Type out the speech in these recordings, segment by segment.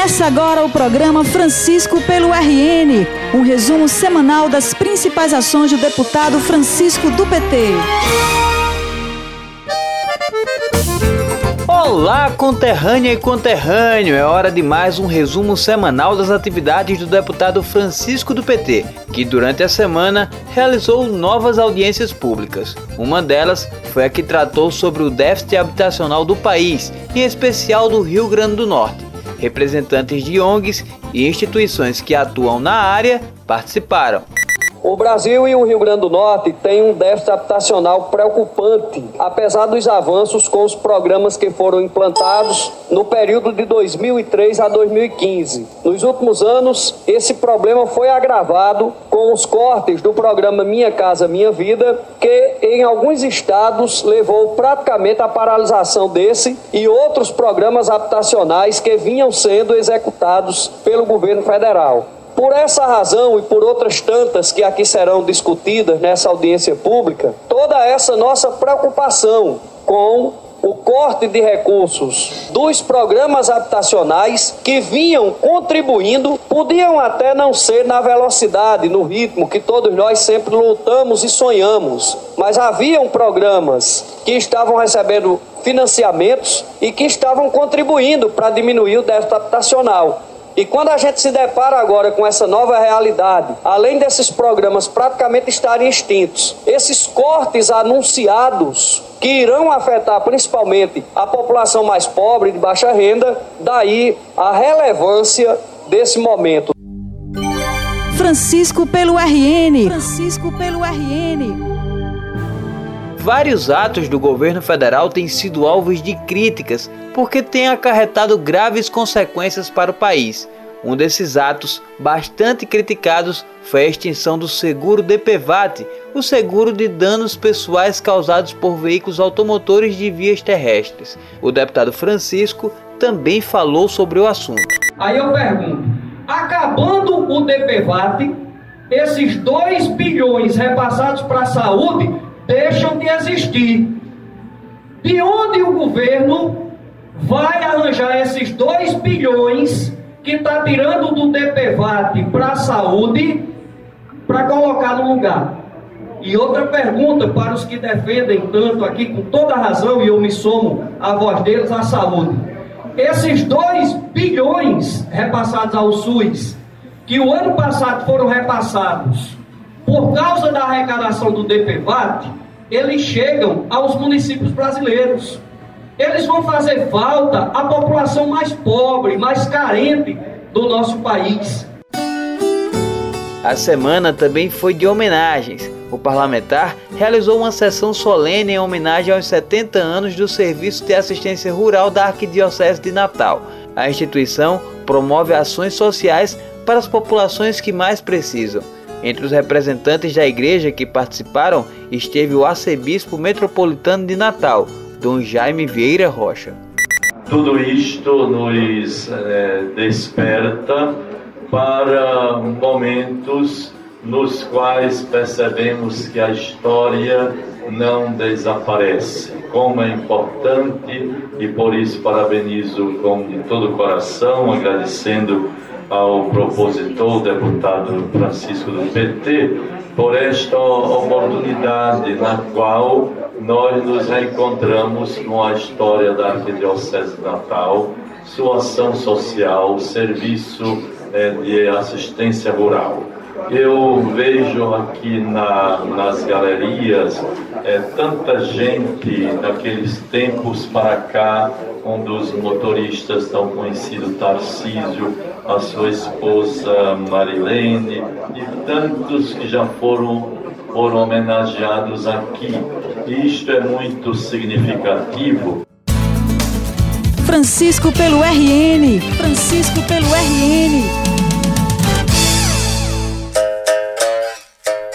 Começa agora o programa Francisco pelo RN, um resumo semanal das principais ações do deputado Francisco do PT. Olá, conterrânea e conterrâneo! É hora de mais um resumo semanal das atividades do deputado Francisco do PT, que durante a semana realizou novas audiências públicas. Uma delas foi a que tratou sobre o déficit habitacional do país, em especial do Rio Grande do Norte representantes de ONGs e instituições que atuam na área participaram. O Brasil e o Rio Grande do Norte têm um déficit habitacional preocupante, apesar dos avanços com os programas que foram implantados no período de 2003 a 2015. Nos últimos anos, esse problema foi agravado com os cortes do programa Minha Casa Minha Vida, que em alguns estados levou praticamente à paralisação desse e outros programas habitacionais que vinham sendo executados pelo governo federal. Por essa razão e por outras tantas que aqui serão discutidas nessa audiência pública, toda essa nossa preocupação com o corte de recursos dos programas habitacionais que vinham contribuindo, podiam até não ser na velocidade, no ritmo que todos nós sempre lutamos e sonhamos, mas haviam programas que estavam recebendo financiamentos e que estavam contribuindo para diminuir o déficit habitacional. E quando a gente se depara agora com essa nova realidade, além desses programas praticamente estarem extintos, esses cortes anunciados que irão afetar principalmente a população mais pobre de baixa renda, daí a relevância desse momento. Francisco pelo RN. Francisco pelo RN. Vários atos do governo federal têm sido alvos de críticas porque têm acarretado graves consequências para o país. Um desses atos, bastante criticados, foi a extinção do seguro DPVAT, o seguro de danos pessoais causados por veículos automotores de vias terrestres. O deputado Francisco também falou sobre o assunto. Aí eu pergunto: acabando o DPVAT, esses 2 bilhões repassados para a saúde deixam de existir. De onde o governo vai arranjar esses 2 bilhões que está tirando do DPVAT para a saúde para colocar no lugar? E outra pergunta para os que defendem tanto aqui, com toda razão, e eu me somo à voz deles, a saúde. Esses 2 bilhões repassados ao SUS, que o ano passado foram repassados por causa da arrecadação do DPVAT, eles chegam aos municípios brasileiros. Eles vão fazer falta à população mais pobre, mais carente do nosso país. A semana também foi de homenagens. O parlamentar realizou uma sessão solene em homenagem aos 70 anos do Serviço de Assistência Rural da Arquidiocese de Natal. A instituição promove ações sociais para as populações que mais precisam. Entre os representantes da igreja que participaram esteve o arcebispo metropolitano de Natal, Dom Jaime Vieira Rocha. Tudo isto nos é, desperta para momentos nos quais percebemos que a história não desaparece. Como é importante e por isso parabenizo com todo o coração, agradecendo ao propositor, deputado Francisco do PT, por esta oportunidade na qual nós nos reencontramos com a história da Arquidiocese Natal, sua ação social, serviço é, de assistência rural. Eu vejo aqui na, nas galerias é, tanta gente daqueles tempos para cá, um dos motoristas tão conhecido Tarcísio, a sua esposa Marilene e tantos que já foram, foram homenageados aqui. Isto é muito significativo. Francisco pelo RN. Francisco pelo RN.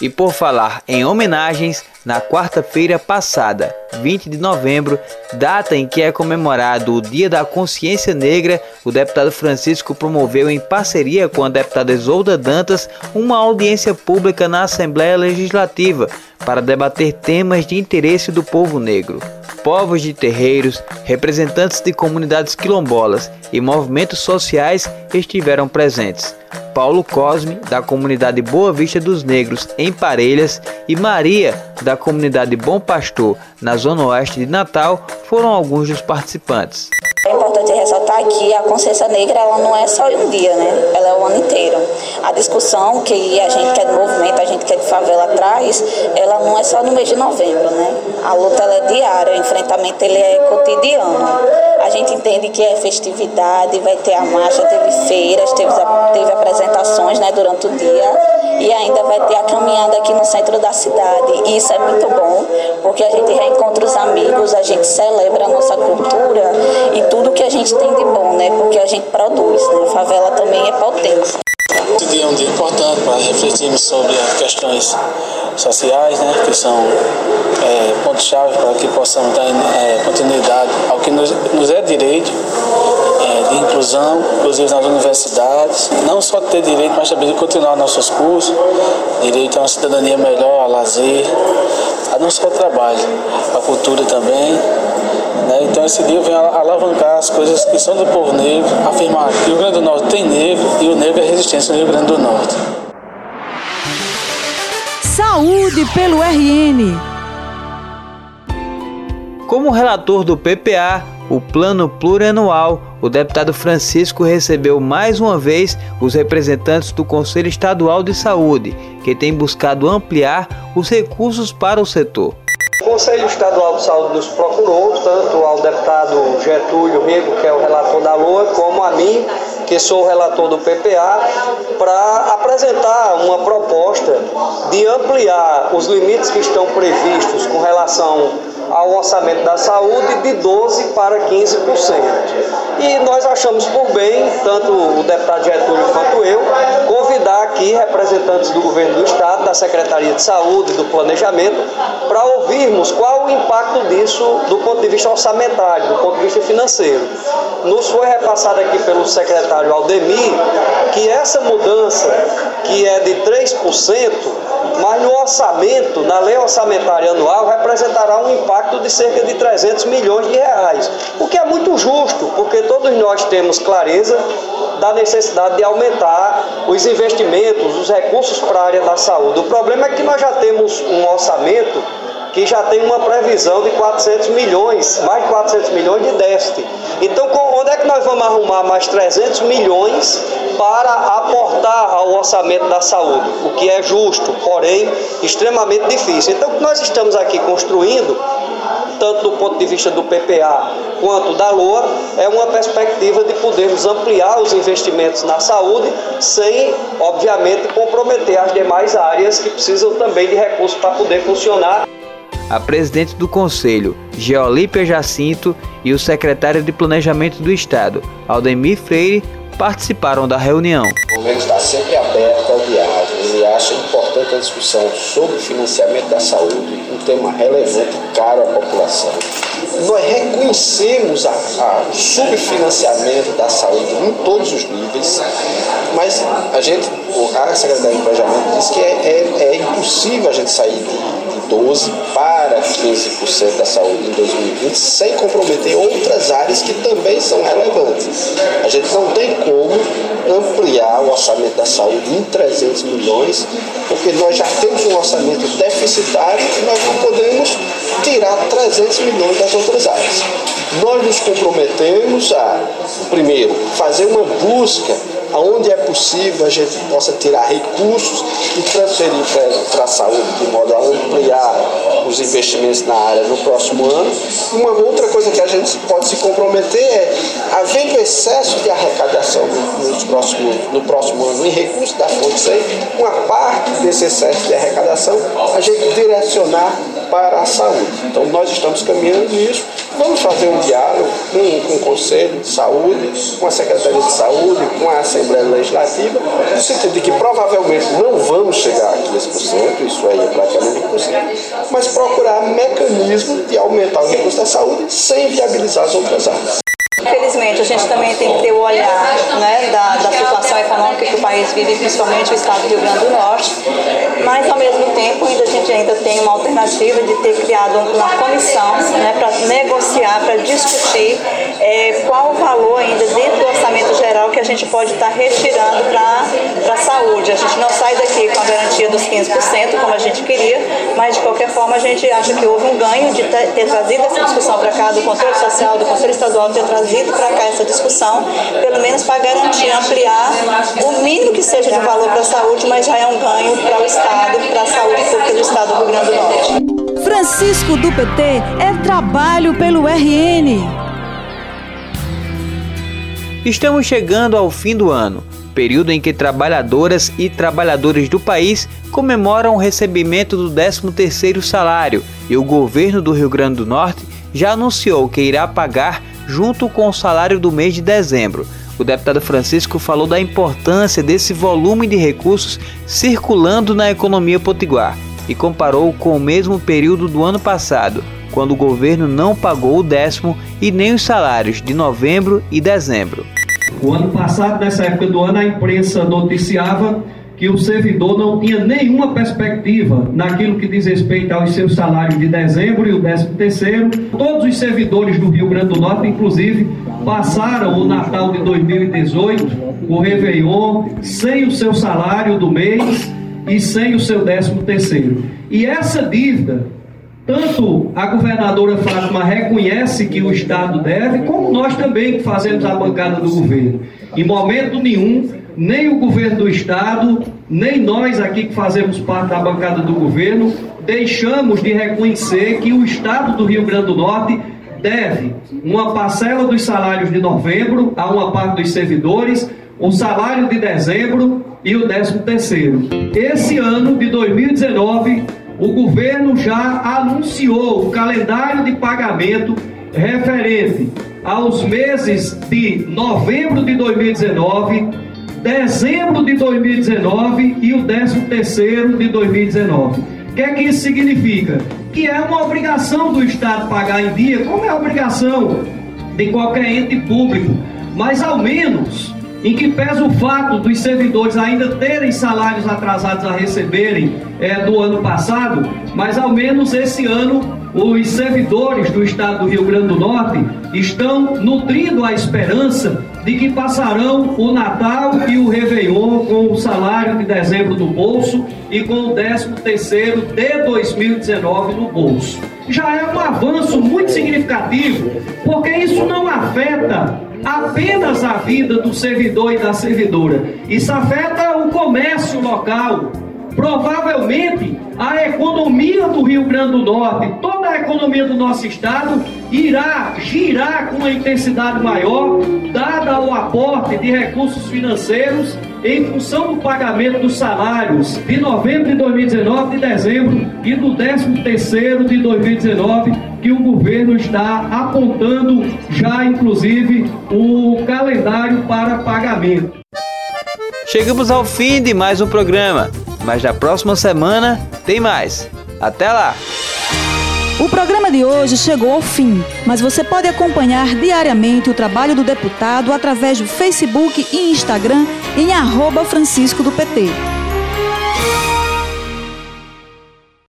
E por falar em homenagens, na quarta-feira passada, 20 de novembro, data em que é comemorado o Dia da Consciência Negra, o deputado Francisco promoveu em parceria com a deputada Isolda Dantas uma audiência pública na Assembleia Legislativa para debater temas de interesse do povo negro. Povos de terreiros, representantes de comunidades quilombolas e movimentos sociais estiveram presentes. Paulo Cosme, da comunidade Boa Vista dos Negros, em Parelhas, e Maria, da comunidade Bom Pastor, na zona oeste de Natal, foram alguns dos participantes. É importante ressaltar que a consciência negra ela não é só um dia, né? Ela é o ano inteiro. A discussão que a gente quer de movimento, a gente quer de favela traz, ela não é só no mês de novembro, né? A luta ela é diária, o enfrentamento ele é cotidiano. A gente entende que é festividade, vai ter a marcha, teve feiras, teve, teve apresentações né, durante o dia e ainda vai ter a caminhada aqui no centro da cidade. E isso é muito bom, porque a gente reencontra os amigos, a gente celebra a nossa cultura e tudo que a gente tem de bom, né? Porque a gente produz, né? A favela também é potência. Esse dia é um dia importante para refletirmos sobre as questões sociais, né, que são é, pontos-chave para que possamos dar é, continuidade ao que nos, nos é direito é, de inclusão, inclusive nas universidades, não só ter direito, mas também de continuar nossos cursos, direito a uma cidadania melhor, a lazer, a não só trabalho, a cultura também. Né? Então esse dia vem alavancar as coisas que são do povo negro, afirmar que o Rio Grande do Norte tem negro e o negro é resistência no Rio Grande do Norte. Saúde pelo RN. Como relator do PPA, o Plano Plurianual, o deputado Francisco recebeu mais uma vez os representantes do Conselho Estadual de Saúde, que tem buscado ampliar os recursos para o setor. O Conselho Estadual de Saúde nos procurou, tanto ao deputado Getúlio Rego, que é o relator da LOA, como a mim, que sou o relator do PPA, para apresentar uma proposta de ampliar os limites que estão previstos com relação ao orçamento da saúde de 12% para 15%. E nós achamos por bem, tanto o deputado Getúlio quanto eu, convidar aqui representantes do governo do Estado, da Secretaria de Saúde, do Planejamento, para ouvirmos qual o impacto disso do ponto de vista orçamentário, do ponto de vista financeiro. Nos foi repassado aqui pelo secretário Aldemir que essa mudança, que é de 3%, mas no orçamento, na lei orçamentária anual, representará um impacto de cerca de 300 milhões de reais, o que é muito justo, porque todos nós temos clareza da necessidade de aumentar os investimentos, os recursos para a área da saúde. O problema é que nós já temos um orçamento que já tem uma previsão de 400 milhões, mais de 400 milhões de déficit. Então, onde é que nós vamos arrumar mais 300 milhões para aportar ao orçamento da saúde? O que é justo, porém extremamente difícil. Então, o que nós estamos aqui construindo tanto do ponto de vista do PPA quanto da LOA, é uma perspectiva de podermos ampliar os investimentos na saúde sem, obviamente, comprometer as demais áreas que precisam também de recursos para poder funcionar a presidente do Conselho, Geolípia Jacinto, e o secretário de Planejamento do Estado, Aldemir Freire, participaram da reunião. O governo está sempre aberto ao diálogo. Acha importante a discussão sobre financiamento da saúde, um tema relevante caro à população. Nós reconhecemos o subfinanciamento da saúde em todos os níveis, mas a gente, a Secretaria de Planejamento diz que é, é, é impossível a gente sair de 12 para 15% da saúde em 2020, sem comprometer outras áreas que também são relevantes. A gente não tem como ampliar o orçamento da saúde em 300 milhões, porque nós já temos um orçamento deficitário e nós não podemos tirar 300 milhões das outras áreas. Nós nos comprometemos a, primeiro, fazer uma busca aonde é possível a gente possa tirar recursos e transferir para a saúde de modo a ampliar os investimentos na área no próximo ano. Uma outra coisa que a gente pode se comprometer é, havendo excesso de arrecadação no, próximo, no próximo ano em recursos da fonte 100, uma parte desse excesso de arrecadação a gente direcionar para a saúde. Então nós estamos caminhando nisso Vamos fazer um diálogo com, o Conselho de Saúde, com a Secretaria de Saúde, com a Assembleia Legislativa, no sentido de que provavelmente não vamos chegar a 15%, isso aí é praticamente impossível, mas procurar mecanismos de aumentar o recurso da saúde sem viabilizar as outras áreas. Infelizmente, a gente também tem que ter o olhar né, da, da situação econômica que o país vive, principalmente o estado do Rio Grande do Norte, mas ao mesmo tempo ainda a gente ainda tem uma alternativa de ter criado uma comissão né, para negociar, para discutir é, qual o valor ainda dentro do orçamento geral que a gente pode estar tá retirando para a saúde. A gente não sai daqui com a garantia dos 15%, como a gente queria, mas de qualquer forma a gente acha que houve um ganho de ter, ter trazido essa discussão para cá, do Conselho Social, do Conselho Estadual ter trazido para cá essa discussão, pelo menos para garantir, ampliar o mínimo que seja de valor para a saúde, mas já é um ganho para o Estado, para a saúde pública do Estado do Rio Grande do Norte. Francisco do PT é trabalho pelo RN. Estamos chegando ao fim do ano, período em que trabalhadoras e trabalhadores do país comemoram o recebimento do 13º salário, e o governo do Rio Grande do Norte já anunciou que irá pagar junto com o salário do mês de dezembro. O deputado Francisco falou da importância desse volume de recursos circulando na economia potiguar e comparou com o mesmo período do ano passado, quando o governo não pagou o décimo e nem os salários de novembro e dezembro. O ano passado, nessa época do ano, a imprensa noticiava que o servidor não tinha nenhuma perspectiva naquilo que diz respeito aos seus salários de dezembro e o décimo terceiro. Todos os servidores do Rio Grande do Norte, inclusive, passaram o Natal de 2018, o Réveillon, sem o seu salário do mês e sem o seu décimo terceiro. E essa dívida tanto a governadora Fátima reconhece que o Estado deve, como nós também que fazemos a bancada do governo. Em momento nenhum nem o governo do estado, nem nós aqui que fazemos parte da bancada do governo, deixamos de reconhecer que o estado do Rio Grande do Norte deve uma parcela dos salários de novembro a uma parte dos servidores, o salário de dezembro e o décimo terceiro. Esse ano de 2019, o governo já anunciou o calendário de pagamento referente aos meses de novembro de 2019 dezembro de 2019 e o 13 terceiro de 2019. O que é que isso significa? Que é uma obrigação do Estado pagar em dia, como é obrigação de qualquer ente público, mas ao menos em que pesa o fato dos servidores ainda terem salários atrasados a receberem é, do ano passado, mas ao menos esse ano os servidores do estado do Rio Grande do Norte estão nutrindo a esperança de que passarão o Natal e o Réveillon com o salário de dezembro no bolso e com o 13 terceiro de 2019 no bolso. Já é um avanço muito significativo, porque isso não afeta apenas a vida do servidor e da servidora, isso afeta o comércio local, provavelmente a economia do Rio Grande do Norte, toda a economia do nosso estado irá girar com uma intensidade maior, dada o aporte de recursos financeiros em função do pagamento dos salários de novembro de 2019, de dezembro e do 13 terceiro de 2019, que o governo está apontando já inclusive o calendário para pagamento. Chegamos ao fim de mais um programa mas na próxima semana tem mais. Até lá! O programa de hoje chegou ao fim, mas você pode acompanhar diariamente o trabalho do deputado através do Facebook e Instagram em arroba Francisco do PT.